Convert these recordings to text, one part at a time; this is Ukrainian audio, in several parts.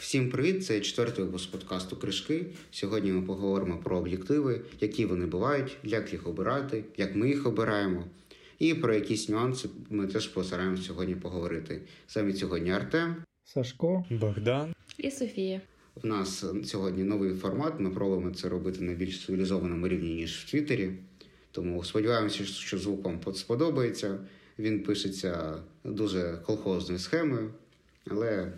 Всім привіт! Це четвертий випуск подкасту Кришки. Сьогодні ми поговоримо про об'єктиви, які вони бувають, як їх обирати, як ми їх обираємо, і про якісь нюанси ми теж постараємося сьогодні поговорити. Саме сьогодні Артем, Сашко, Богдан і Софія. У нас сьогодні новий формат. Ми пробуємо це робити на більш цивілізованому рівні, ніж в Твіттері. Тому сподіваємося, що звук вам сподобається. Він пишеться дуже колхозною схемою, але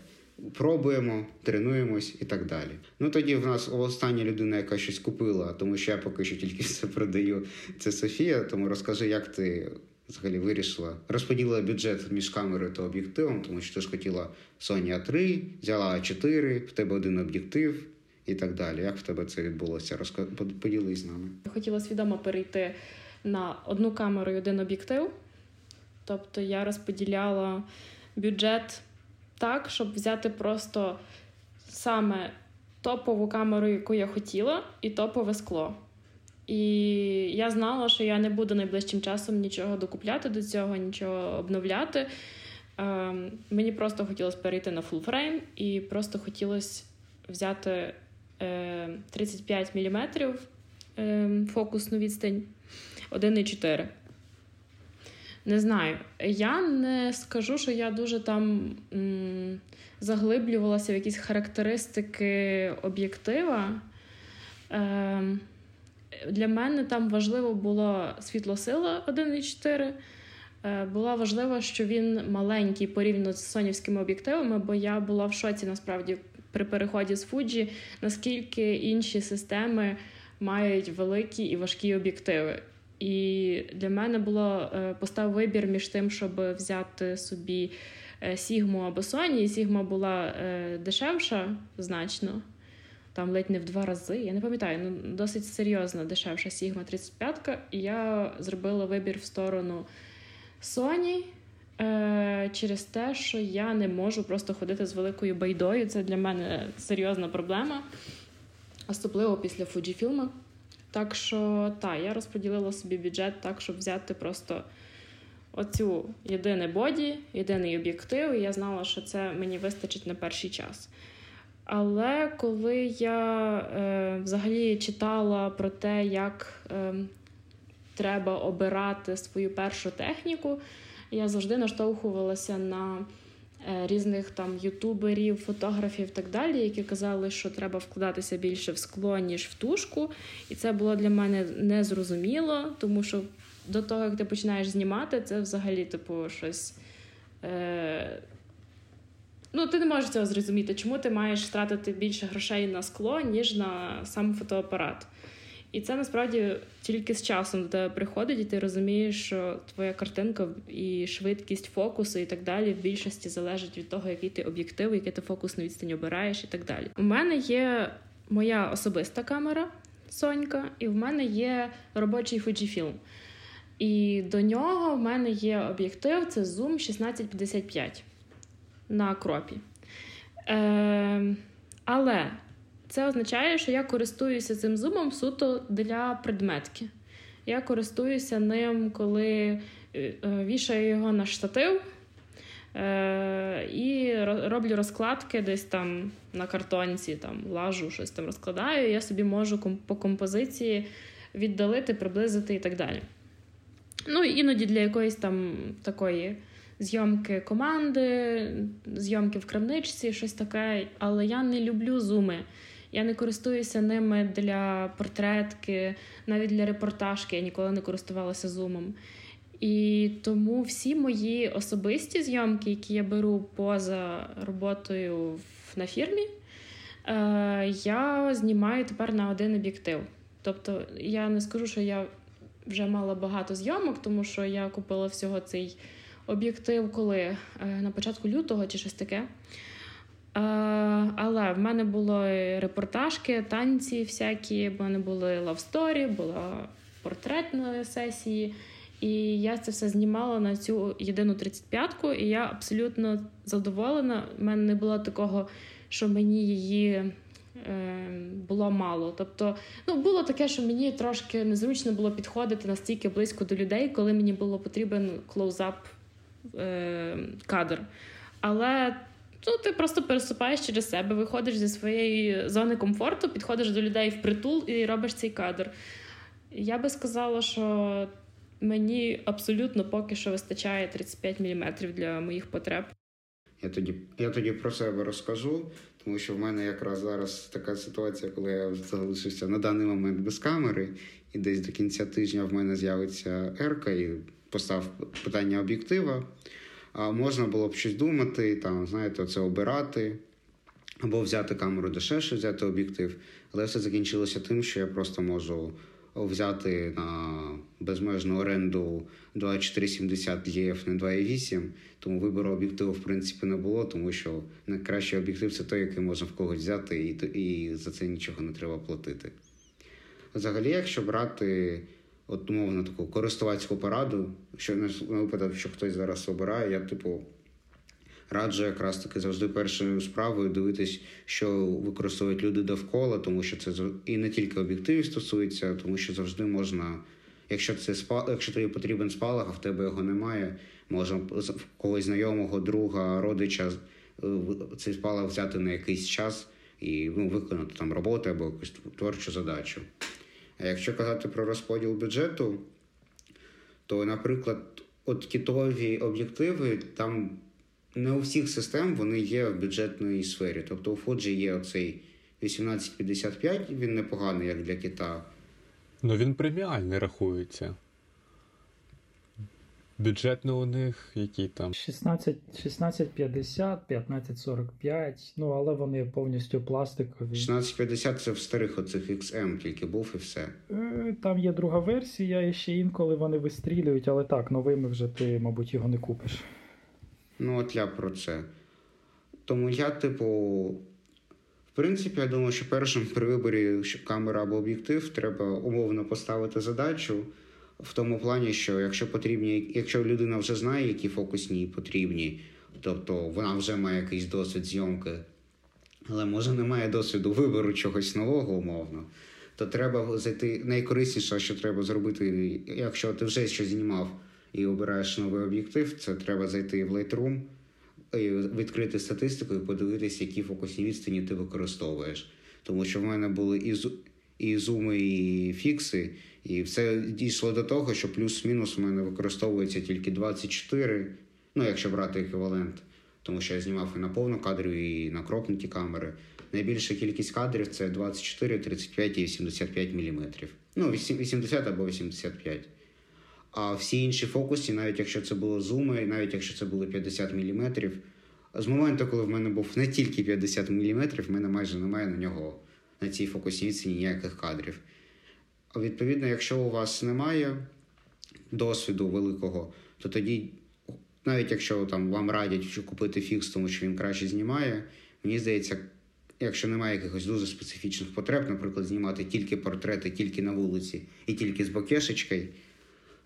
пробуємо, тренуємось і так далі. Ну тоді в нас остання людина, яка щось купила, тому що я поки що тільки все продаю. Це Софія. Тому розкажи, як ти взагалі вирішила, розподілила бюджет між камерою та об'єктивом, тому що ти ж хотіла Sony a 3 взяла a 4 в тебе один об'єктив і так далі. Як в тебе це відбулося? Поділись з нами. Хотіла свідомо перейти на одну камеру і один об'єктив. Тобто я розподіляла бюджет так, щоб взяти просто саме топову камеру, яку я хотіла, і топове скло. І я знала, що я не буду найближчим часом нічого докупляти до цього, нічого обновляти. Е, Мені просто хотілося перейти на frame і просто хотілося взяти е, 35 мм е, фокусну відстань 1,4. Не знаю. Я не скажу, що я дуже там м, заглиблювалася в якісь характеристики об'єктива. Е, Для мене там важливо було світлосила 1,4. Е, було важливо, що він маленький порівняно з сонівськими об'єктивами, бо я була в шоці насправді при переході з Fuji, наскільки інші системи мають великі і важкі об'єктиви. І для мене було е, постав вибір між тим, щоб взяти собі Сігму або Sony. Сігма була е, дешевша значно, там ледь не в два рази. Я не пам'ятаю, ну досить серйозно дешевша Сігма 35 І я зробила вибір в сторону Sony е, через те, що я не можу просто ходити з великою байдою. Це для мене серйозна проблема, особливо після Fujifilm. Так що, так, я розподілила собі бюджет так, щоб взяти просто оцю єдине боді, єдиний об'єктив, і я знала, що це мені вистачить на перший час. Але коли я е, взагалі читала про те, як е, треба обирати свою першу техніку, я завжди наштовхувалася на різних там ютуберів, фотографів і так далі, які казали, що треба вкладатися більше в скло, ніж в тушку. І це було для мене незрозуміло, тому що до того, як ти починаєш знімати, це взагалі, типу, щось. Е... Ну, ти не можеш цього зрозуміти, чому ти маєш тратити більше грошей на скло, ніж на сам фотоапарат. І це насправді тільки з часом до приходить, і ти розумієш, що твоя картинка і швидкість фокусу і так далі в більшості залежить від того, який ти об'єктив, який ти фокусну відстань обираєш і так далі. У мене є моя особиста камера Сонька, і в мене є робочий Fujifilm. І до нього в мене є об'єктив це Zoom 1655 на кропі. Е, Але це означає, що я користуюся цим зумом суто для предметки. Я користуюся ним, коли е, е, вішаю його на штатив е, і роблю розкладки десь там на картонці, там лажу, щось там розкладаю. Я собі можу по композиції віддалити, приблизити і так далі. Ну, іноді для якоїсь там такої зйомки команди, зйомки в крамничці, щось таке. Але я не люблю зуми. Я не користуюся ними для портретки, навіть для репортажки. Я ніколи не користувалася зумом. І тому всі мої особисті зйомки, які я беру поза роботою на фірмі, е, я знімаю тепер на один об'єктив. Тобто я не скажу, що я вже мала багато зйомок, тому що я купила всього цей об'єктив, коли е, на початку лютого чи щось таке. Але в мене були репортажки, танці всякі, в мене були love story, була портретної сесії. І я це все знімала на цю єдину 35-ку, і я абсолютно задоволена. У мене не було такого, що мені її е, було мало. Тобто, ну було таке, що мені трошки незручно було підходити настільки близько до людей, коли мені було потрібен close-up е, кадр. Але Ну, ти просто переступаєш через себе, виходиш зі своєї зони комфорту, підходиш до людей в притул і робиш цей кадр. Я би сказала, що мені абсолютно поки що вистачає 35 мм для моїх потреб. Я тоді, я тоді про себе розкажу, тому що в мене якраз зараз така ситуація, коли я залишився на даний момент без камери, і десь до кінця тижня в мене з'явиться ерка і постав питання об'єктива. Можна було б щось думати, там, знаєте, це обирати, або взяти камеру дешевше, взяти об'єктив. Але все закінчилося тим, що я просто можу взяти на безмежну оренду 2470 EF на 2.8, тому вибору об'єктиву в принципі не було, тому що найкращий об'єктив це той, який можна в когось взяти, і, і за це нічого не треба платити. Взагалі, якщо брати от, умовно таку користувацьку пораду, що на випадок, що хтось зараз обирає, я типу. Раджу якраз таки завжди першою справою дивитись, що використовують люди довкола, тому що це і не тільки об'єктивів стосується, тому що завжди можна, якщо це спал, якщо тобі потрібен спалах, а в тебе його немає, можна когось знайомого, друга, родича е, цей спалах взяти на якийсь час і ну, виконати там роботу або якусь творчу задачу. А якщо казати про розподіл бюджету, то, наприклад, от кітові об'єктиви там не у всіх систем вони є в бюджетній сфері. Тобто у Фуджі є оцей 1855, він непоганий, як для кита. Ну він преміальний рахується. Бюджетно у них які там? 16, 1650, 1545, ну але вони повністю пластикові. 1650 це в старих оцих XM тільки був і все. Е, Там є друга версія, і ще інколи вони вистрілюють, але так, новими вже ти, мабуть, його не купиш. Ну, от я про це. Тому я, типу, в принципі, я думаю, що першим при виборі камера або об'єктив треба умовно поставити задачу в тому плані, що якщо потрібні, якщо людина вже знає, які фокусні потрібні, тобто вона вже має якийсь досвід зйомки, але може не має досвіду вибору чогось нового, умовно, то треба зайти найкорисніше, що треба зробити, якщо ти вже щось знімав і обираєш новий об'єктив, це треба зайти в Lightroom, відкрити статистику і подивитися, які фокусні відстані ти використовуєш. Тому що в мене були і і зуми, і фікси, і все дійшло до того, що плюс-мінус у мене використовується тільки 24, ну якщо брати еквівалент, тому що я знімав і на повну кадрів, і на кропнуті камери. Найбільша кількість кадрів це 24, 35 і 85 мм. Ну, 80 або 85. А всі інші фокуси, навіть якщо це було зуми, навіть якщо це було 50 мм, з моменту, коли в мене був не тільки 50 мм, в мене майже немає на нього на цій фокусівці ніяких кадрів. Відповідно, якщо у вас немає досвіду великого, то тоді, навіть якщо там вам радять купити фікс, тому що він краще знімає, мені здається, якщо немає якихось дуже специфічних потреб, наприклад, знімати тільки портрети, тільки на вулиці і тільки з бокешечкою,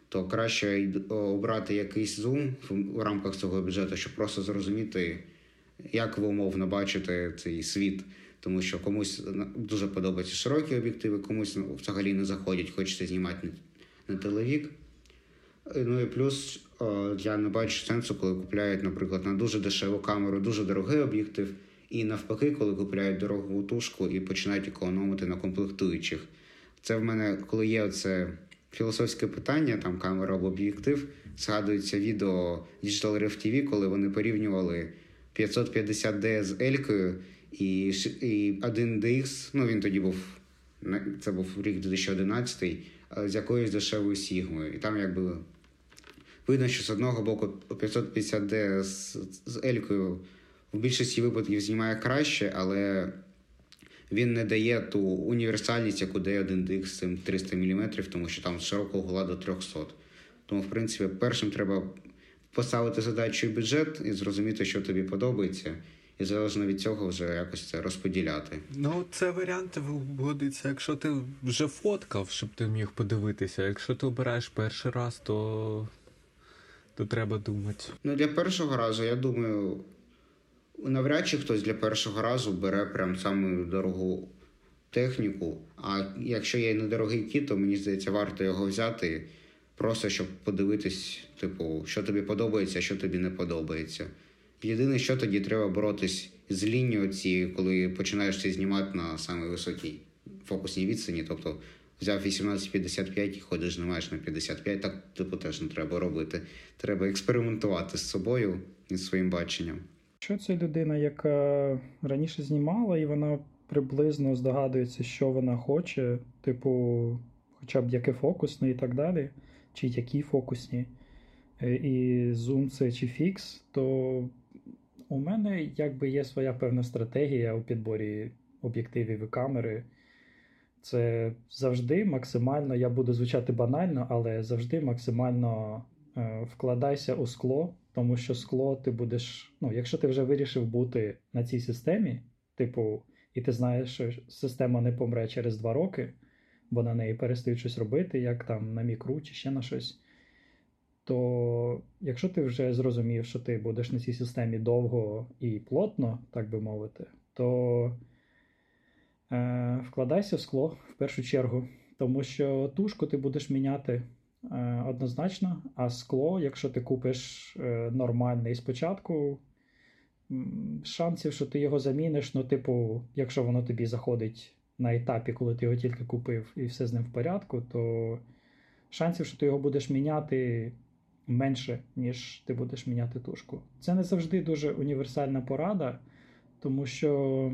то краще обрати якийсь зум в рамках цього бюджету, щоб просто зрозуміти, як ви умовно бачите цей світ. Тому що комусь дуже подобаються широкі об'єктиви, комусь ну, взагалі не заходять, хочеться знімати на телевік. Ну і плюс я не бачу сенсу, коли купляють, наприклад, на дуже дешеву камеру, дуже дорогий об'єктив, і навпаки, коли купляють дорогу тушку і починають економити на комплектуючих. Це в мене, коли є це філософське питання, там камера або об'єктив, згадується відео Digital Ref TV, коли вони порівнювали 550D з Елькою і і 1DX, ну він тоді був, це був рік 2011, з якоюсь дешевою Сігмою. І там якби видно, що з одного боку 550D з, з Елькою в більшості випадків знімає краще, але він не дає ту універсальність, яку дає 1DX з цим 300 мм, тому що там широкого гула до 300. Тому, в принципі, першим треба поставити задачу і бюджет і зрозуміти, що тобі подобається, і залежно від цього вже якось це розподіляти. Ну, це варіант годиться, якщо ти вже фоткав, щоб ти міг подивитися. Якщо ти обираєш перший раз, то, то треба думати. Ну, для першого разу, я думаю. Навряд чи хтось для першого разу бере прям саму дорогу техніку. А якщо є недорогий кіт, то мені здається, варто його взяти, просто щоб подивитись, типу, що тобі подобається, що тобі не подобається. Єдине, що тоді треба боротись з лінією цією, коли починаєш це знімати на самій високій фокусній відстані. Тобто взяв 18-55 і ходиш, знімаєш на 55, так типу теж не треба робити. Треба експериментувати з собою і своїм баченням. Що це людина, яка раніше знімала, і вона приблизно здогадується, що вона хоче, типу, хоча б яке фокусне і так далі, чи які фокусні, е, і зум це чи фікс, то у мене якби є своя певна стратегія у підборі об'єктивів і камери. Це завжди максимально, я буду звучати банально, але завжди максимально е, вкладайся у скло, тому що скло ти будеш. Ну, якщо ти вже вирішив бути на цій системі, типу, і ти знаєш, що система не помре через два роки, бо на неї перестають щось робити, як там на мікру чи ще на щось. То якщо ти вже зрозумів, що ти будеш на цій системі довго і плотно, так би мовити, то е, вкладайся в скло в першу чергу, тому що тушку ти будеш міняти е, однозначно, а скло, якщо ти купиш е, нормальний спочатку, шансів, що ти його заміниш, ну, типу, якщо воно тобі заходить на етапі, коли ти його тільки купив і все з ним в порядку, то шансів, що ти його будеш міняти. Менше, ніж ти будеш міняти тушку. Це не завжди дуже універсальна порада, тому що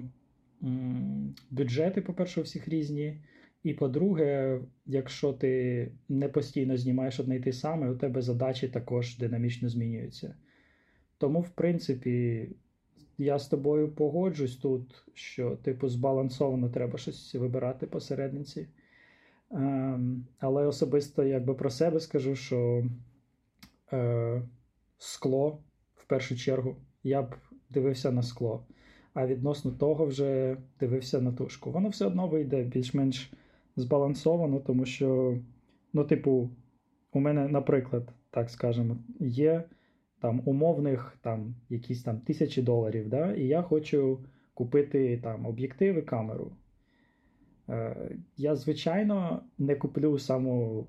бюджети, по-перше, у всіх різні. І по-друге, якщо ти не постійно знімаєш одне й те саме, у тебе задачі також динамічно змінюються. Тому, в принципі, я з тобою погоджусь тут, що, типу, збалансовано треба щось вибирати посередниці. Ем, але особисто якби про себе скажу, що е, скло в першу чергу я б дивився на скло. А відносно того вже дивився на тушку. Воно все одно вийде більш-менш збалансовано, тому що, ну, типу, у мене, наприклад, так скажемо, є там умовних там, якісь там тисячі доларів, да, і я хочу купити там об'єктиви, камеру. Е, я, звичайно, не куплю саму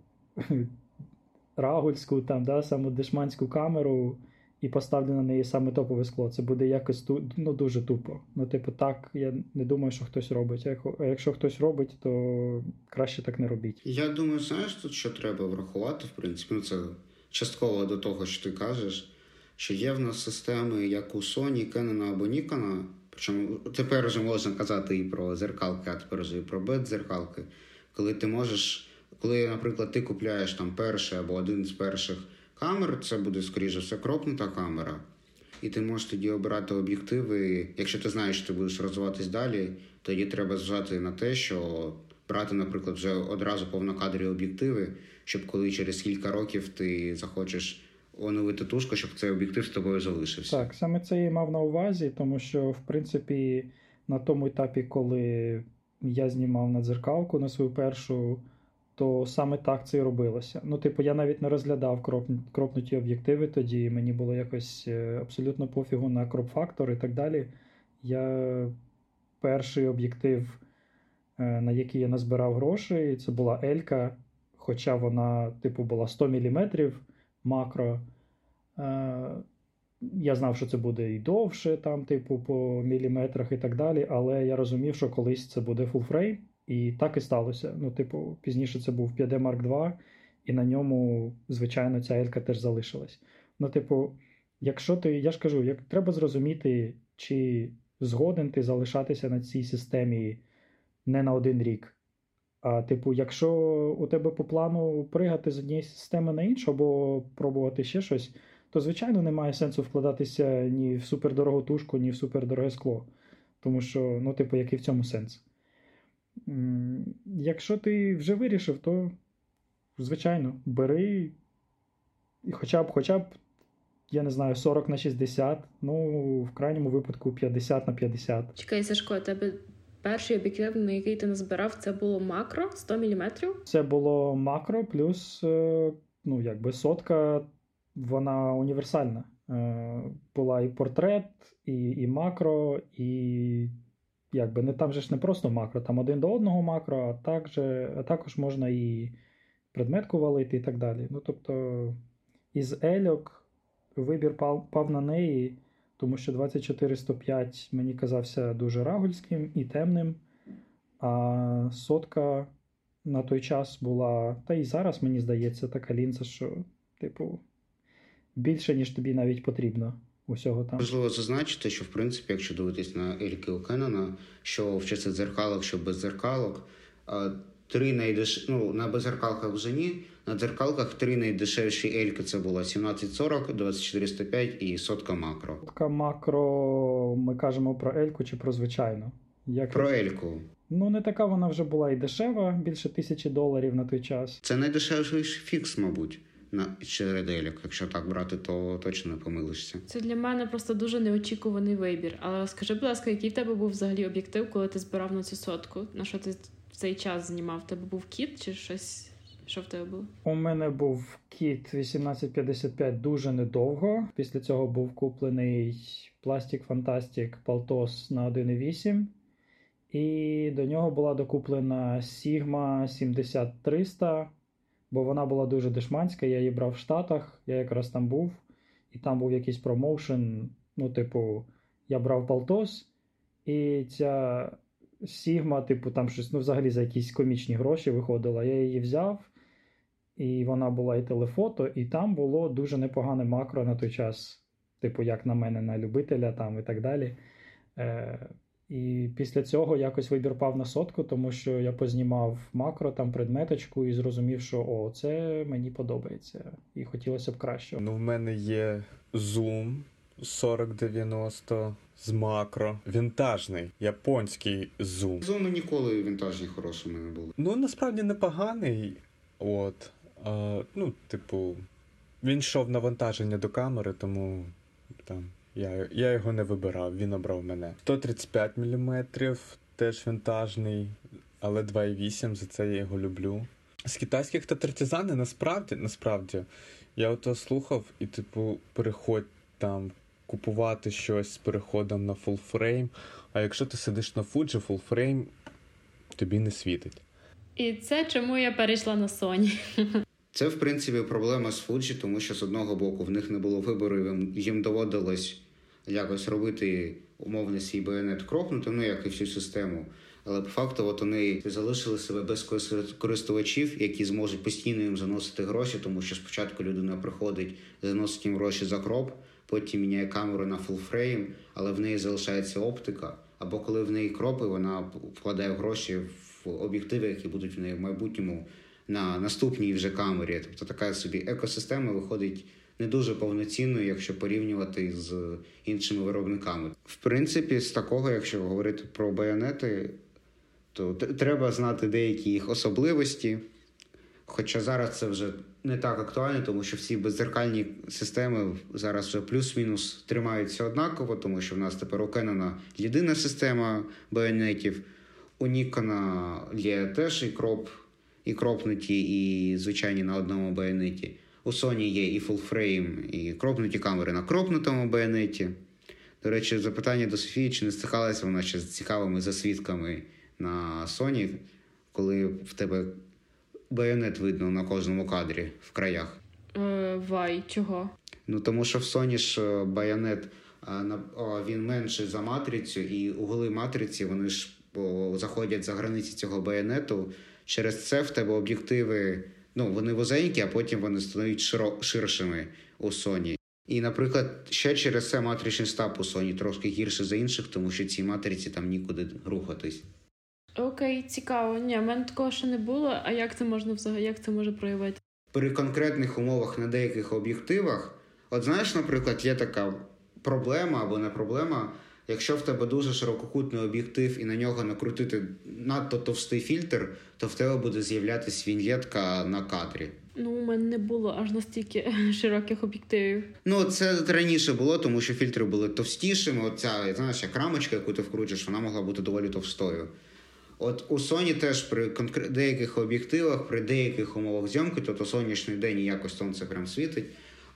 рагульську, там, да, саму дешманську камеру і поставлю на неї саме топове скло. Це буде якось ну, дуже тупо. Ну, типу, так, я не думаю, що хтось робить. А якщо хтось робить, то краще так не робіть. Я думаю, знаєш, тут що треба врахувати, в принципі, ну це частково до того, що ти кажеш, що є в нас системи, як у Sony, Canon або Nikon, Причому тепер вже можна казати і про зеркалки, а тепер вже і про бет-зеркалки. Коли ти можеш, коли, наприклад, ти купляєш там перший або один з перших камер, це буде, скоріше все, кропнута камера. І ти можеш тоді обирати об'єктиви. Якщо ти знаєш, що ти будеш розвиватись далі, тоді треба зважати на те, що брати, наприклад, вже одразу повнокадрові об'єктиви, щоб коли через кілька років ти захочеш оновити тушку, щоб цей об'єктив з тобою залишився. Так, саме це я мав на увазі, тому що, в принципі, на тому етапі, коли я знімав на дзеркалку на свою першу, то саме так це і робилося. Ну, типу, я навіть не розглядав кроп... кропнуті об'єктиви тоді, мені було якось е, абсолютно пофігу на кроп-фактор і так далі. Я перший об'єктив, е, на який я назбирав гроші, це була Елька, хоча вона, типу, була 100 мм макро. Е, я знав, що це буде і довше, там, типу, по міліметрах і так далі, але я розумів, що колись це буде full frame, і так і сталося. Ну, типу, пізніше це був 5D Mark II, і на ньому, звичайно, ця елька теж залишилась. Ну, типу, якщо ти, я ж кажу, як треба зрозуміти, чи згоден ти залишатися на цій системі не на один рік. А, типу, якщо у тебе по плану пригати з однієї системи на іншу, або пробувати ще щось, то, звичайно, немає сенсу вкладатися ні в супердорогу тушку, ні в супердороге скло. Тому що, ну, типу, який в цьому сенс? Якщо ти вже вирішив, то, звичайно, бери хоча б, хоча б, я не знаю, 40 на 60, ну, в крайньому випадку 50 на 50. Чекай, Сашко, тебе перший об'єктив, на який ти назбирав, це було макро 100 мм? Це було макро, плюс, е, ну, якби сотка, вона універсальна. Е, була і портрет, і і макро, і якби не там же ж не просто макро, там один до одного макро, а також, також можна і предметку валити, і так далі. Ну, тобто, із Ельок вибір пав, пав на неї тому що 24-105 мені казався дуже рагульським і темним. А сотка на той час була, та і зараз, мені здається, така лінза, що, типу, більше, ніж тобі навіть потрібно усього там. Важливо зазначити, що в принципі, якщо дивитись на Ельки у Кеннона, що в часи дзеркалок, що без дзеркалок, три найдеш... ну, на беззеркалках вже ні. На дзеркалках три найдешевші Ельки це було 1740, 2405 і сотка макро. Сотка макро, ми кажемо про Ельку чи про звичайну? Як... Про Ельку. Ну, не така вона вже була і дешева, більше тисячі доларів на той час. Це найдешевший фікс, мабуть, на серед Якщо так брати, то точно не помилишся. Це для мене просто дуже неочікуваний вибір. Але скажи, будь ласка, який в тебе був взагалі об'єктив, коли ти збирав на цю сотку? На що ти в цей час знімав? В тебе був кіт чи щось? Що в тебе було? У мене був кіт 1855 дуже недовго. Після цього був куплений Plastic Fantastic Paltos на 1.8. І до нього була докуплена Sigma 7300, бо вона була дуже дешманська. Я її брав в Штатах, я якраз там був, і там був якийсь промоушен. Ну, типу, я брав Paltos, і ця Sigma, типу, там щось, ну, взагалі за якісь комічні гроші виходила. Я її взяв. І вона була і телефото, і там було дуже непогане макро на той час, типу, як на мене, на любителя там і так далі. Е, І після цього якось вибір пав на сотку, тому що я познімав макро, там предметочку і зрозумів, що о, це мені подобається. І хотілося б краще. Ну, в мене є Zoom 4090 з макро. Вінтажний, японський Zoom. Зону ніколи вінтажні хорошими не були. Ну, насправді непоганий. От. А, ну, типу, він йшов навантаження до камери, тому там я, я його не вибирав, він обрав мене. 135 мм, теж вінтажний, але 2,8, за це я його люблю. З китайських TTArtisan и насправді, насправді, я ото слухав, і, типу, переходь там купувати щось з переходом на full frame. А якщо ти сидиш на Fuji, full frame тобі не світить. І це чому я перейшла на Sony. Це, в принципі, проблема з Fuji, тому що з одного боку в них не було вибору, їм- доводилось якось робити умовно свій байонет кропнути, ну як і всю систему. Але по факту, от вони залишили себе без користувачів, які зможуть постійно їм заносити гроші, тому що спочатку людина приходить, заносить їм гроші за кроп, потім міняє камеру на full frame, але в неї залишається оптика. Або коли в неї кропи, вона вкладає гроші в об'єктиви, які будуть в неї в майбутньому на наступній вже камері. Тобто така собі екосистема виходить не дуже повноцінною, якщо порівнювати з іншими виробниками. В принципі, з такого, якщо говорити про байонети, то треба знати деякі їх особливості. Хоча зараз це вже не так актуально, тому що всі беззеркальні системи зараз вже плюс-мінус тримаються однаково, тому що в нас тепер у Canon єдина система байонетів, у Nikon є теж і кроп, і кропнуті, і звичайні на одному байонеті. У Sony є і full frame, і кропнуті камери на кропнутому байонеті. До речі, запитання до Софії, чи не стикалася вона ще з цікавими засвітками на Sony, коли в тебе байонет видно на кожному кадрі в краях. Е, Вай, чого? Ну тому що в Sony ж е, байонет а, він менший за матрицю, і угли матриці вони ж заходять за границі цього байонету. Через це в тебе об'єктиви, ну вони вузенькі, а потім вони стають широ, ширшими у Sony. І, наприклад, ще через це матричний стаб у Sony трошки гірше за інших, тому що цій матриці там нікуди рухатись. Окей, цікаво. Ні, в мене такого ще не було. А як це можна взагалі, як це може проявити? при конкретних умовах на деяких об'єктивах, от знаєш, наприклад, є така проблема або не проблема. Якщо в тебе дуже ширококутний об'єктив і на нього накрутити надто товстий фільтр, то в тебе буде з'являтися віньєтка на кадрі. Ну, у мене не було аж настільки широких об'єктивів. Ну, це раніше було, тому що фільтри були товстішими. Оця, знаєш, як рамочка, яку ти вкручиш, вона могла бути доволі товстою. От у Sony теж при конкре- деяких об'єктивах, при деяких умовах зйомки, тобто сонячний день і якось сонце прям світить,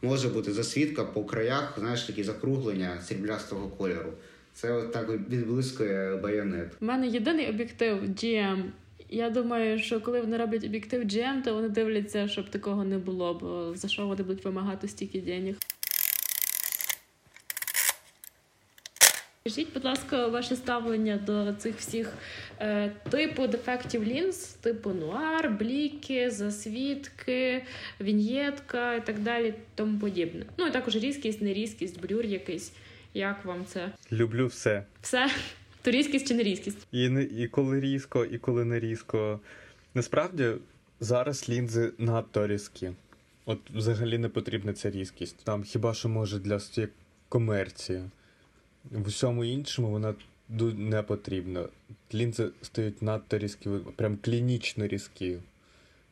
може бути засвідка по краях, знаєш, такі закруглення сріблястого кольору. Це от так відблискує байонет. У мене єдиний об'єктив GM. Я думаю, що коли вони роблять об'єктив GM, то вони дивляться, щоб такого не було, бо за що вони будуть вимагати стільки денег. Скажіть, будь ласка, ваше ставлення до цих всіх е, типу дефектів лінз, типу нуар, бліки, засвідки, віньєтка і так далі, тому подібне. Ну і також різкість, нерізкість, блюр якийсь. Як вам це? Люблю все. Все? То різкість чи не різкість? І, не- і коли різко, і коли не різко. Насправді зараз лінзи надто різкі. От взагалі не потрібна ця різкість. Там хіба що може для комерції. В усьому іншому вона не потрібна. Лінзи стають надто різкі, прям клінічно різкі.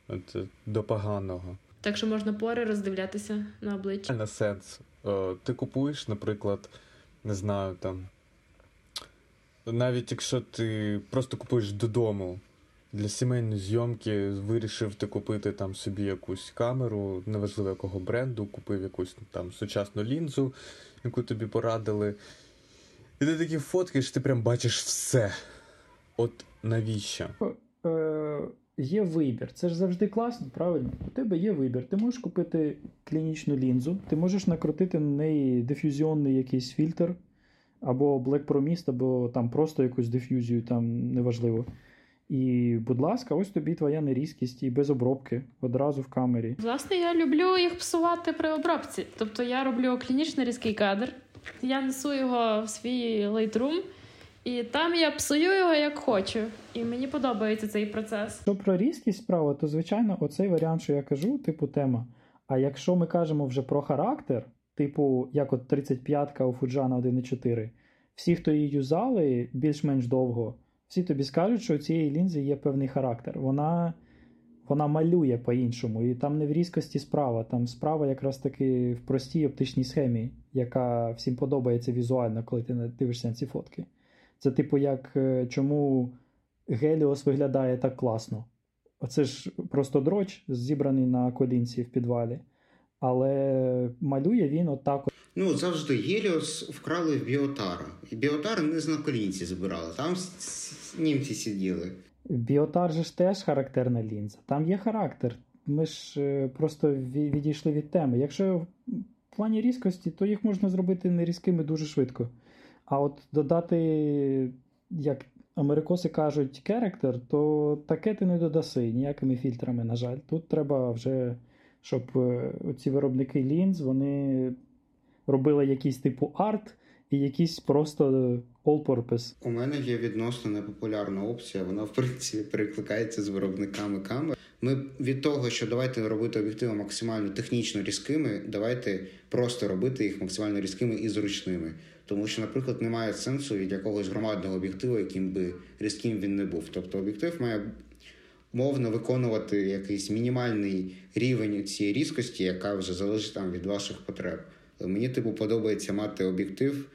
От, е, до поганого. Так що можна пори роздивлятися на обличчі. На сенс. Е, Ти купуєш, наприклад, не знаю, там. Навіть якщо ти просто купуєш додому для сімейної зйомки, вирішив ти купити там собі якусь камеру, неважливо якого бренду, купив якусь там сучасну лінзу, яку тобі порадили. І ти такі фоткаєш, ти прям бачиш все. От навіщо? Є вибір. Це ж завжди класно, правильно? У тебе є вибір. Ти можеш купити клінічну лінзу, ти можеш накрутити на неї дифузіонний якийсь фільтр, або Black Pro або там просто якусь дифузію, там неважливо. І, будь ласка, ось тобі твоя нерізкість і без обробки одразу в камері. Власне, я люблю їх псувати при обробці. Тобто я роблю клінічно різкий кадр, я несу його в свій Lightroom, і там я псую його як хочу. І мені подобається цей процес. Що про різкість справа, то звичайно, оцей варіант, що я кажу, типу тема. А якщо ми кажемо вже про характер, типу, як от 35-ка у Фуджана 1.4, всі, хто її юзали більш-менш довго, всі тобі скажуть, що у цієї лінзи є певний характер. Вона, вона малює по-іншому, і там не в різкості справа, там справа якраз таки в простій оптичній схемі, яка всім подобається візуально, коли ти дивишся на ці фотки. Це, типу, як е, чому Геліос виглядає так класно. Оце ж просто дроч, зібраний на колінці в підвалі. Але малює він отак. Ну, завжди Геліос вкрали в Біотара. І Біотар не з на колінці збирали. Там німці сиділи. Біотар же ж теж характерна лінза. Там є характер. Ми ж е, просто відійшли від теми. Якщо в плані різкості, то їх можна зробити не різкими дуже швидко. А от додати, як америкоси кажуть, керектер, то таке ти не додаси ніякими фільтрами, на жаль. Тут треба вже, щоб е, ці виробники лінз вони робили якийсь типу арт і якийсь просто all-purpose. У мене є відносно непопулярна опція. Вона, в принципі, перекликається з виробниками камер. Ми від того, що давайте робити об'єктиви максимально технічно різкими, давайте просто робити їх максимально різкими і зручними. Тому що, наприклад, немає сенсу від якогось громадного об'єктиву, яким би різким він не був. Тобто об'єктив має мовно виконувати якийсь мінімальний рівень цієї різкості, яка вже залежить там від ваших потреб. Мені, типу, подобається мати об'єктив,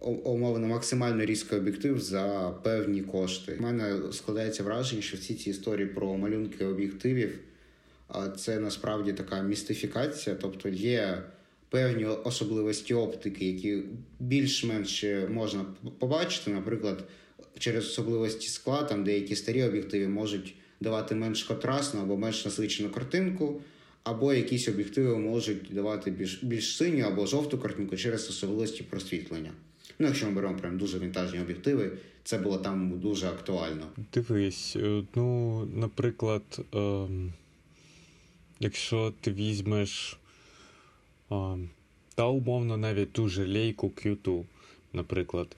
умовно максимально різкий об'єктив за певні кошти. У мене складається враження, що всі ці історії про малюнки об'єктивів це насправді така містифікація, тобто є певні особливості оптики, які більш-менш можна побачити. Наприклад, через особливості скла, там деякі старі об'єктиви можуть давати менш контрастну або менш насичену картинку, або якісь об'єктиви можуть давати більш, більш синю або жовту картинку через особливості просвітлення. Ну, якщо ми беремо прям дуже вінтажні об'єктиви, це було там дуже актуально. Дивись, е, ну, наприклад, ем, якщо ти візьмеш та умовно навіть ту же лейку Q2, наприклад,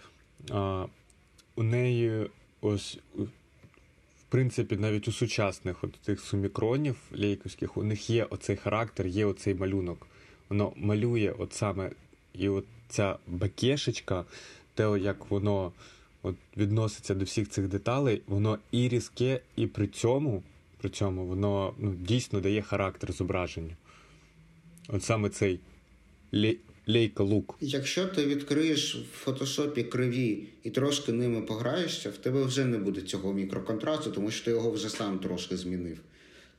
у неї ось. В принципі, навіть у сучасних от тих сумікронів лейковських, у них є оцей характер, є оцей малюнок. Воно малює от саме і от ця бакешечка, те, як воно от відноситься до всіх цих деталей, воно і різке, і при цьому, при цьому воно ну, дійсно дає характер зображенню. От саме цей лей, лейка лук. Якщо ти відкриєш в фотошопі криві і трошки ними пограєшся, в тебе вже не буде цього мікроконтрасту, тому що ти його вже сам трошки змінив.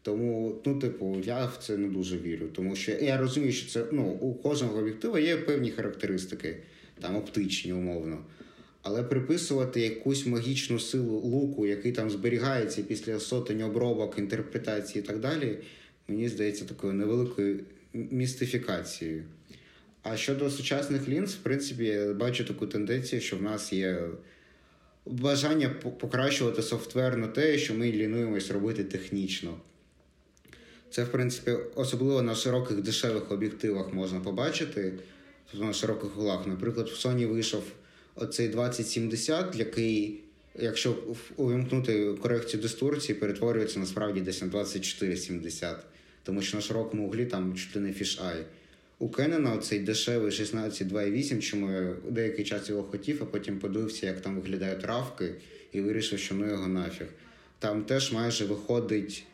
Тому, ну, типу, я в це не дуже вірю. Тому що я розумію, що це ну, у кожного об'єктива є певні характеристики, там оптичні, умовно. Але приписувати якусь магічну силу луку, який там зберігається після сотень обробок, інтерпретації і так далі, мені здається такою невеликою містифікацією. А щодо сучасних лінз, в принципі, я бачу таку тенденцію, що в нас є бажання покращувати софтвер на те, що ми лінуємось робити технічно. Це, в принципі, особливо на широких дешевих об'єктивах можна побачити, тобто на широких углах. Наприклад, в Sony вийшов оцей 2070, який, якщо увімкнути корекцію дисторції, перетворюється насправді десь на 2470, тому що на широкому углі там чуть ли не fisheye. У Canon цей дешевий 16.2.8, чому я деякий час його хотів, а потім подивився, як там виглядають равки, і вирішив, що ну його нафіг. Там теж майже виходить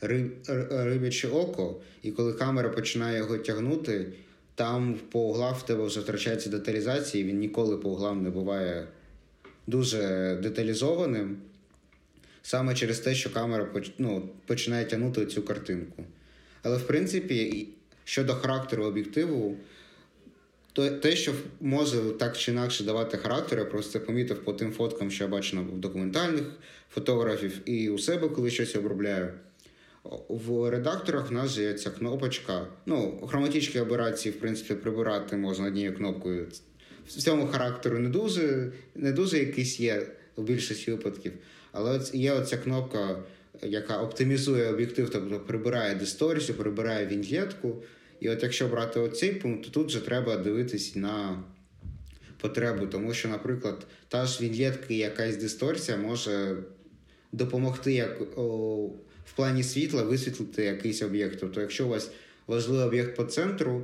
рибяче око, і коли камера починає його тягнути, там по углах в тебе вже втрачається деталізація, і він ніколи по углам не буває дуже деталізованим. Саме через те, що камера ну, починає тягнути цю картинку. Але в принципі, щодо характеру об'єктиву, то те, що може так чи інакше давати характер, я просто помітив по тим фоткам, що я бачу в документальних фотографів і у себе, коли щось обробляю. В редакторах в нас є ця кнопочка. Ну, хроматичні операції, в принципі, прибирати можна однією кнопкою. В цьому характеру не дуже не дуже якийсь є в більшості випадків. Але є оця кнопка, яка оптимізує об'єктив, тобто прибирає дисторсію, прибирає віньєтку. І от якщо брати оцей пункт, то тут вже треба дивитись на потребу, тому що, наприклад, та ж віньєтка якась дисторсія може допомогти як о, в плані світла висвітлити якийсь об'єкт. Тобто, якщо у вас важливий об'єкт по центру,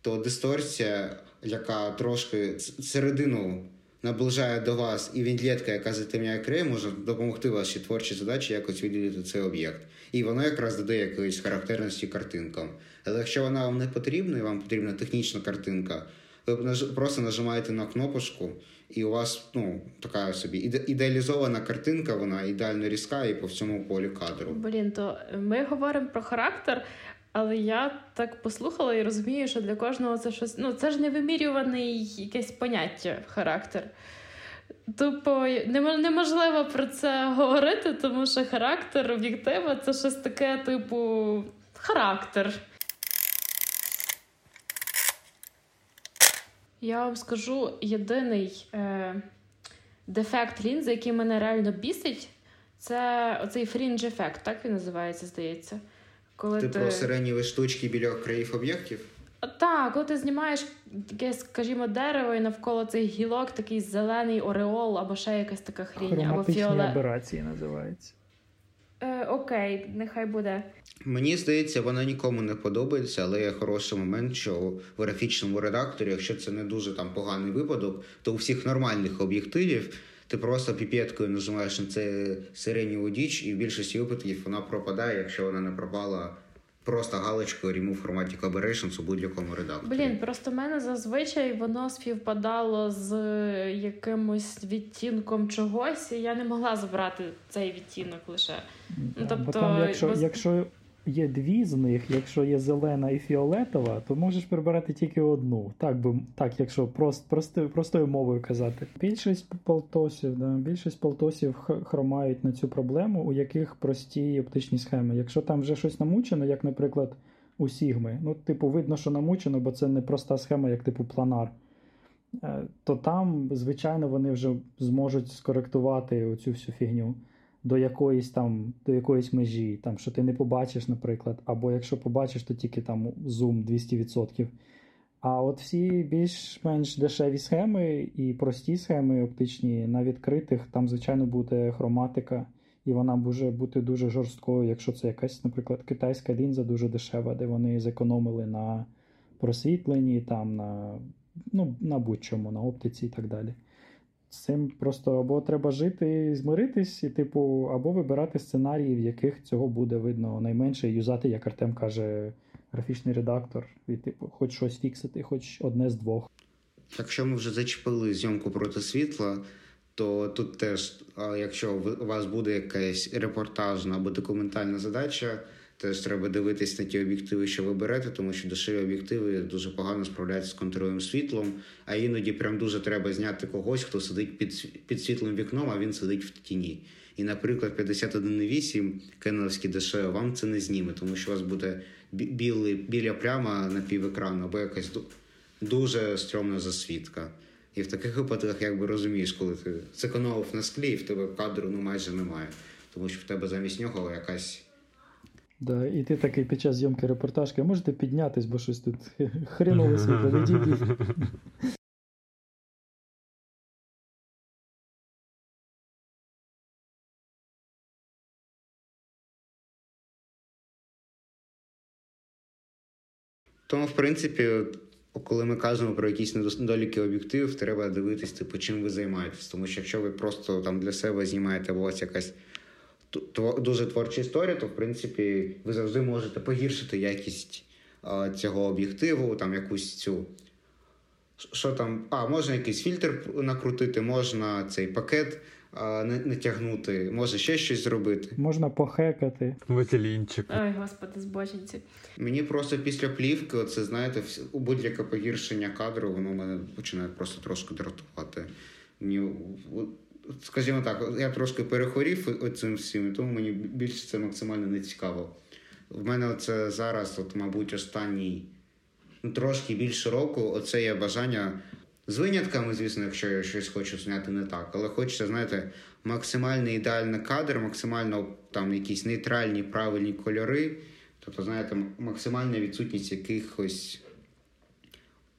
то дисторсія, яка трошки середину наближає до вас, і віндлетка, яка затемняє край, може допомогти вашій творчій задачі якось виділити цей об'єкт. І воно якраз додає якоїсь характерності картинкам. Але якщо вона вам не потрібна, і вам потрібна технічна картинка, ви просто нажимаєте на кнопочку, і у вас ну, така собі ідеалізована картинка, вона ідеально різка і по всьому полі кадру. Блін, то ми говоримо про характер, але я так послухала і розумію, що для кожного це щось. Ну, це ж невимірюваний якесь поняття характер. Тупо неможливо про це говорити, тому що характер об'єктива це щось таке, типу, характер. Я вам скажу єдиний е, дефект лінзи, який мене реально бісить, це оцей фрінж ефект, так він називається, здається. Коли ти, ти... про сиреніві штучки біля країв об'єктів? Так, коли ти знімаєш якесь, скажімо, дерево і навколо цих гілок такий зелений ореол або ще якась така хрінь. або фіолет. аберації називається. Е, Окей, нехай буде. Мені здається, вона нікому не подобається, але є хороший момент, що в графічному редакторі, якщо це не дуже там поганий випадок, то у всіх нормальних об'єктивів ти просто піпеткою нажимаєш на це сиреніву діч, і в більшості випадків вона пропадає, якщо вона не пропала просто галочкою Remove Chromatic Aberrations у будь-якому редакторі. Блін, просто в мене зазвичай воно співпадало з якимось відтінком чогось, і я не могла забрати цей відтінок лише. Ну, тобто, Бо там, якщо, бо... якщо є дві з них, якщо є зелена і фіолетова, то можеш прибирати тільки одну. Так, би, так якщо прост, простою, простою мовою казати. Більшість полтосів, да, більшість полтосів хромають на цю проблему, у яких прості оптичні схеми. Якщо там вже щось намучено, як, наприклад, у Сігми, ну, типу, видно, що намучено, бо це не проста схема, як типу планар. Е, то там, звичайно, вони вже зможуть скоректувати оцю всю фігню до якоїсь там, до якоїсь межі, там, що ти не побачиш, наприклад, або якщо побачиш, то тільки там зум 200%. А от всі більш-менш дешеві схеми і прості схеми оптичні на відкритих, там, звичайно, буде хроматика, і вона може бути дуже жорсткою, якщо це якась, наприклад, китайська лінза дуже дешева, де вони зекономили на просвітленні, там, на ну, на будь-чому, на оптиці і так далі. З цим просто або треба жити, змиритись, і, типу, або вибирати сценарії, в яких цього буде видно найменше, і юзати, як Артем каже, графічний редактор, і, типу, хоч щось фіксити, хоч одне з двох. Якщо ми вже зачепили зйомку проти світла, то тут теж, якщо у вас буде якась репортажна або документальна задача. Теж треба дивитись на ті об'єктиви, що ви берете, тому що дешеві об'єктиви дуже погано справляються з контролем світлом, а іноді прям дуже треба зняти когось, хто сидить під під світлим вікном, а він сидить в тіні. І, наприклад, 51,8 кеновські дешеві вам це не зніме, тому що у вас буде білий, біля пляма на півекрану, або якась дуже стрьомна засвідка. І в таких випадках якби розумієш, коли ти зекономив на склі, і в тебе кадру ну, майже немає. Тому що в тебе замість нього якась. Да, І ти такий під час зйомки репортажки, можете піднятись, бо щось тут хренове світло, відійдіть. Тому, в принципі, коли ми кажемо про якісь недоліки об'єктивів, треба дивитись, типу, чим ви займаєтесь. Тому що якщо ви просто там для себе знімаєте, або у вас якась дуже творча історія, то в принципі ви завжди можете погіршити якість а, цього об'єктиву, там якусь цю. Що там? А, можна якийсь фільтр накрутити, можна цей пакет натягнути, може ще щось зробити. Можна похекати. Вазелінчик. Ой, господи, збочинці. Мені просто після плівки, оце знаєте, у будь-яке погіршення кадру, воно мене починає просто трошки дратувати. Мені, скажімо так, я трошки перехворів цим всім, тому мені більше це максимально не цікаво. В мене це зараз, от, мабуть, останній ну, трошки більше року, оце є бажання з винятками, звісно, якщо я щось хочу зняти не так, але хочеться, знаєте, максимально ідеальний кадр, максимально там якісь нейтральні правильні кольори. Тобто, знаєте, максимальна відсутність якихось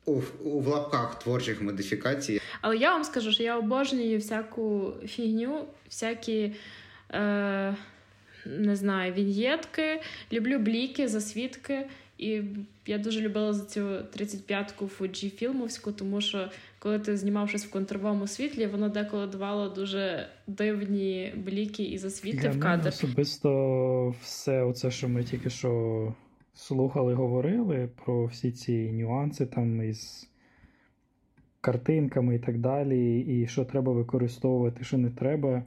у, у в лапках творчих модифікацій. Але я вам скажу, що я обожнюю всяку фігню, всякі. Е... Не знаю, віньєтки, люблю бліки, засвідки. І я дуже любила за цю 35-ку Fuji фільмовську, тому що коли ти знімав щось в контровому світлі, воно деколи давало дуже дивні бліки і засвіти Для в кадр. Особисто все, оце, що ми тільки що слухали, говорили про всі ці нюанси там із картинками і так далі, і що треба використовувати, що не треба.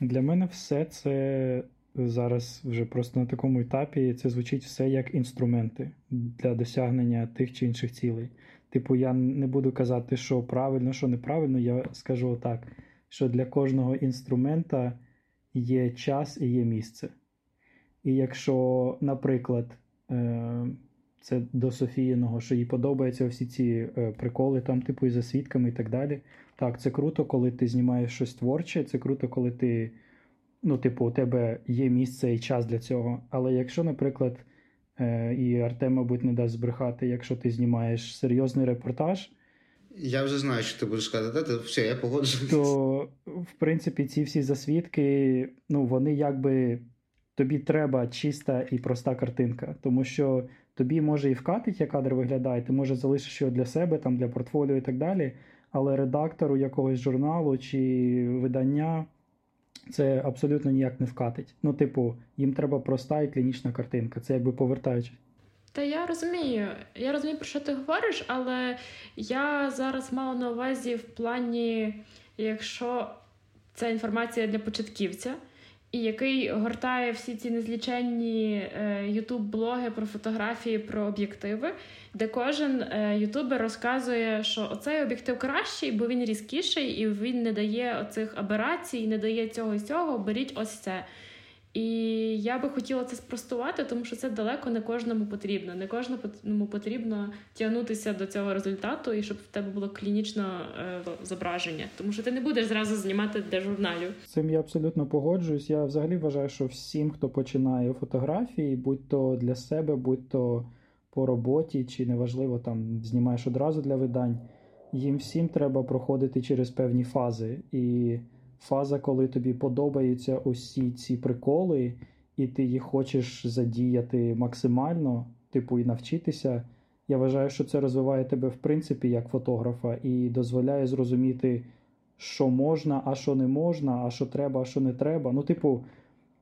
Для мене все це зараз вже просто на такому етапі це звучить все як інструменти для досягнення тих чи інших цілей. Типу, я не буду казати, що правильно, що неправильно, я скажу так, що для кожного інструмента є час і є місце. І якщо, наприклад, це до Софіїного, що їй подобаються всі ці е, приколи, там, типу, і засвідками і так далі. Так, це круто, коли ти знімаєш щось творче, це круто, коли ти ну, типу, у тебе є місце і час для цього. Але якщо, наприклад, е, і Артем, мабуть, не дасть збрехати, якщо ти знімаєш серйозний репортаж. Я вже знаю, що ти будеш казати, то все, я погоджуюсь. То, в принципі, ці всі засвідки, ну, вони якби тобі треба чиста і проста картинка, тому що тобі може і вкатить, як кадр виглядає, ти може залишиш його для себе, там, для портфоліо і так далі. Але редактору якогось журналу чи видання це абсолютно ніяк не вкатить. Ну, типу, їм треба проста і клінічна картинка. Це якби повертаючи. Та я розумію, я розумію, про що ти говориш, але я зараз мала на увазі в плані, якщо ця інформація для початківця і який гортає всі ці незліченні ютуб-блоги про фотографії, про об'єктиви, де кожен е, ютубер розказує, що оцей об'єктив кращий, бо він різкіший, і він не дає оцих аберацій, не дає цього і цього. Беріть ось це. І я би хотіла це спростувати, тому що це далеко не кожному потрібно. Не кожному потрібно тягнутися до цього результату, і щоб в тебе було клінічне зображення. Тому що ти не будеш зразу знімати для журналів. Цим я абсолютно погоджуюсь. Я взагалі вважаю, що всім, хто починає фотографії, будь то для себе, будь то по роботі, чи неважливо там знімаєш одразу для видань, їм всім треба проходити через певні фази. І фаза, коли тобі подобаються усі ці приколи, і ти їх хочеш задіяти максимально, типу, і навчитися. Я вважаю, що це розвиває тебе в принципі як фотографа і дозволяє зрозуміти, що можна, а що не можна, а що треба, а що не треба. Ну, типу,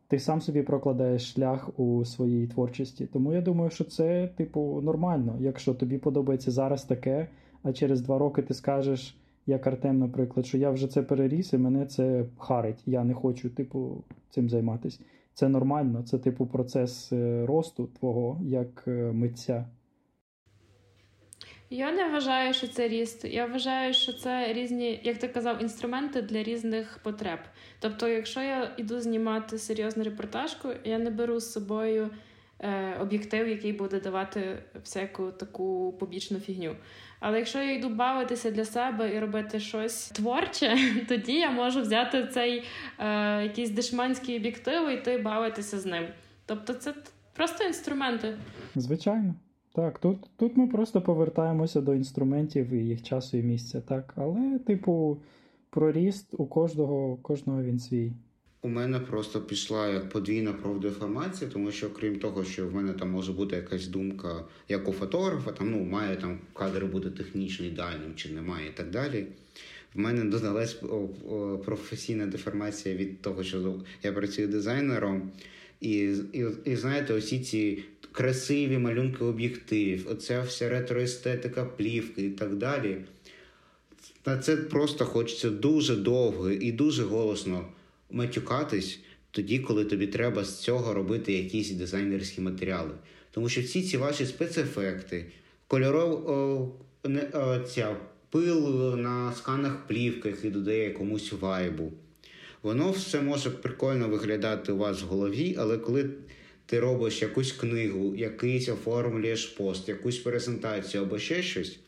ти сам собі прокладаєш шлях у своїй творчості. Тому я думаю, що це, типу, нормально. Якщо тобі подобається зараз таке, а через два роки ти скажеш як Артем, наприклад, що я вже це переріс, і мене це харить. Я не хочу, типу, цим займатися. Це нормально, це, типу, процес е, росту твого як е, митця. Я не вважаю, що це ріст. Я вважаю, що це різні, як ти казав, інструменти для різних потреб. Тобто, якщо я йду знімати серйозну репортажку, я не беру з собою об'єктив, який буде давати всяку таку побічну фігню. Але якщо я йду бавитися для себе і робити щось творче, тоді я можу взяти цей е, якийсь дешманський об'єктив і йти бавитися з ним. Тобто, це просто інструменти. Звичайно. Так, тут тут ми просто повертаємося до інструментів і їх часу і місця, так. Але, типу, проріст у кожного, кожного він свій. У мене просто пішла як подвійна профдеформація, тому що крім того, що в мене там може бути якась думка, як у фотографа, там ну має там кадр бути технічно ідеальним чи немає, і так далі. В мене додалась професійна деформація від того, що я працюю дизайнером, і і, і знаєте, усі ці красиві малюнки об'єктивів, оця вся ретроестетика плівки і так далі. На це просто хочеться дуже довго і дуже голосно матюкатись тоді, коли тобі треба з цього робити якісь дизайнерські матеріали. Тому що всі ці ваші спецефекти, кольоров ця пил на сканах плівки, який додає якомусь вайбу, воно все може прикольно виглядати у вас в голові, але коли ти робиш якусь книгу, якийсь оформлюєш пост, якусь презентацію або ще щось,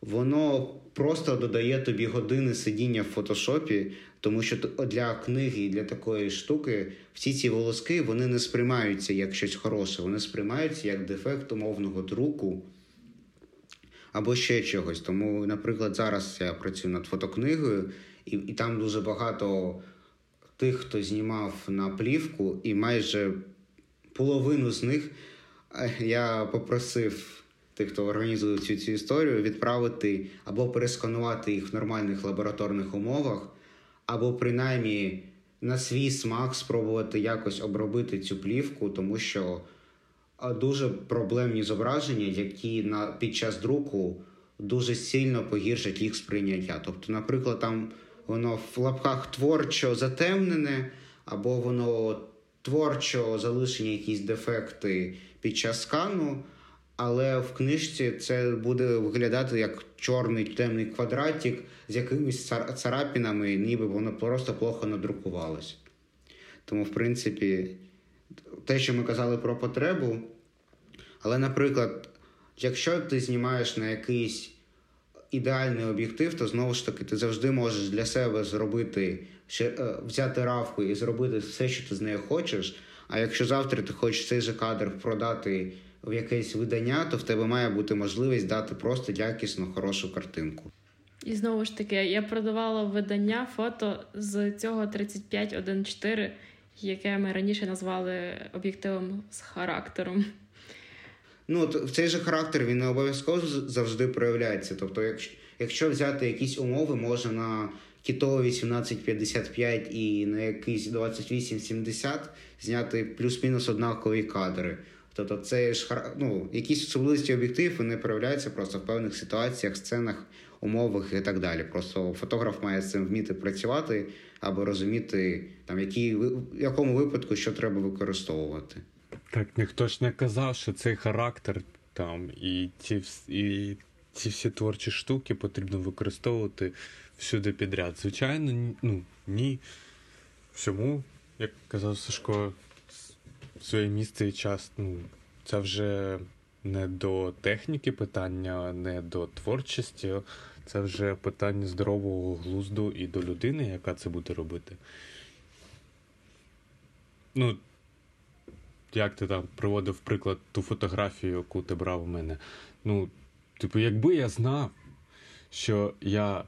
воно просто додає тобі години сидіння в фотошопі, тому що для книги і для такої штуки всі ці волоски вони не сприймаються як щось хороше, вони сприймаються як дефект умовного друку або ще чогось. Тому, наприклад, зараз я працюю над фотокнигою, і, і там дуже багато тих, хто знімав на плівку, і майже половину з них е, я попросив тих, хто організує цю цю історію, відправити або пересканувати їх в нормальних лабораторних умовах, або принаймні на свій смак спробувати якось обробити цю плівку, тому що дуже проблемні зображення, які на під час друку дуже сильно погіршать їх сприйняття. Тобто, наприклад, там воно в лапках творчо затемнене, або воно творчо залишені якісь дефекти під час скану, але в книжці це буде виглядати як чорний темний квадратик з якимись царапінами, ніби воно просто плохо надрукувалось. Тому, в принципі, те, що ми казали про потребу. Але, наприклад, якщо ти знімаєш на якийсь ідеальний об'єктив, то знову ж таки ти завжди можеш для себе зробити е, взяти равку і зробити все, що ти з нею хочеш. А якщо завтра ти хочеш цей же кадр продати в якесь видання, то в тебе має бути можливість дати просто якісну, хорошу картинку. І знову ж таки, я продавала видання фото з цього 3514, яке ми раніше назвали об'єктивом з характером. Ну, от цей же характер він не обов'язково завжди проявляється. Тобто, якщо якщо взяти якісь умови, може на кітово 1855 і на якийсь 2870 зняти плюс-мінус однакові кадри. Тобто, це ж ну, якісь особливості об'єктивів вони проявляються просто в певних ситуаціях, сценах, умовах і так далі. Просто фотограф має з цим вміти працювати або розуміти, там, які, в якому випадку що треба використовувати. Так ніхто ж не казав, що цей характер там і ці і ці всі творчі штуки потрібно використовувати всюди підряд. Звичайно, ну ні. Всьому, як казав Сашко, своє місце і час. Ну, це вже не до техніки питання, не до творчості, це вже питання здорового глузду і до людини, яка це буде робити. Ну, як ти там приводив приклад ту фотографію, яку ти брав у мене. Ну, типу, якби я знав, що я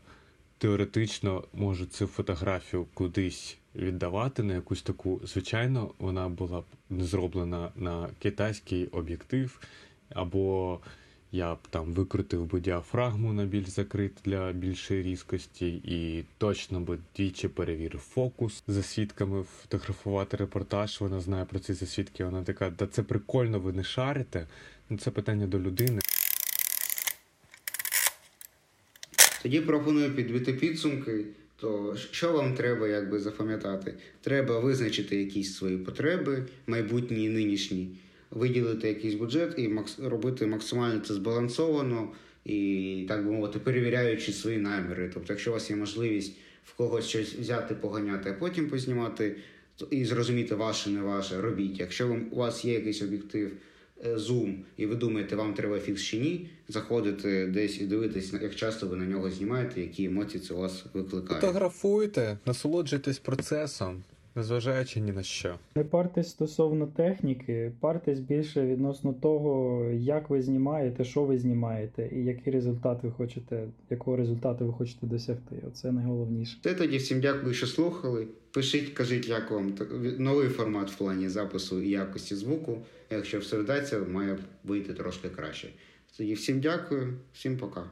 теоретично можу цю фотографію кудись віддавати на якусь таку, звичайно, вона була б зроблена на китайський об'єктив, або я б там викрутив би діафрагму на більш закрит для більшої різкості, і точно би двічі перевірив фокус засвідками фотографувати репортаж. Вона знає про ці засвідки. Вона така, да це прикольно, ви не шарите. Ну це питання до людини. Тоді пропоную підбити підсумки. То що вам треба якби запам'ятати? Треба визначити якісь свої потреби, майбутні і нинішні виділити якийсь бюджет і макс робити максимально це збалансовано і, так би мовити, перевіряючи свої наміри. Тобто, якщо у вас є можливість в когось щось взяти, поганяти, а потім познімати, і зрозуміти ваше, не ваше, робіть. Якщо вам, у вас є якийсь об'єктив е, зум, і ви думаєте, вам треба фікс чи ні, заходите десь і дивитесь, як часто ви на нього знімаєте, які емоції це у вас викликає. Фотографуйте, насолоджуйтесь процесом, незважаючи ні на що. Не партесь стосовно техніки, партесь більше відносно того, як ви знімаєте, що ви знімаєте, і який результат ви хочете, якого результату ви хочете досягти. Оце найголовніше. Це тоді всім дякую, що слухали. Пишіть, кажіть, як вам новий формат в плані запису і якості звуку. Якщо все вдасться, має вийти трошки краще. Тоді всім дякую, всім пока.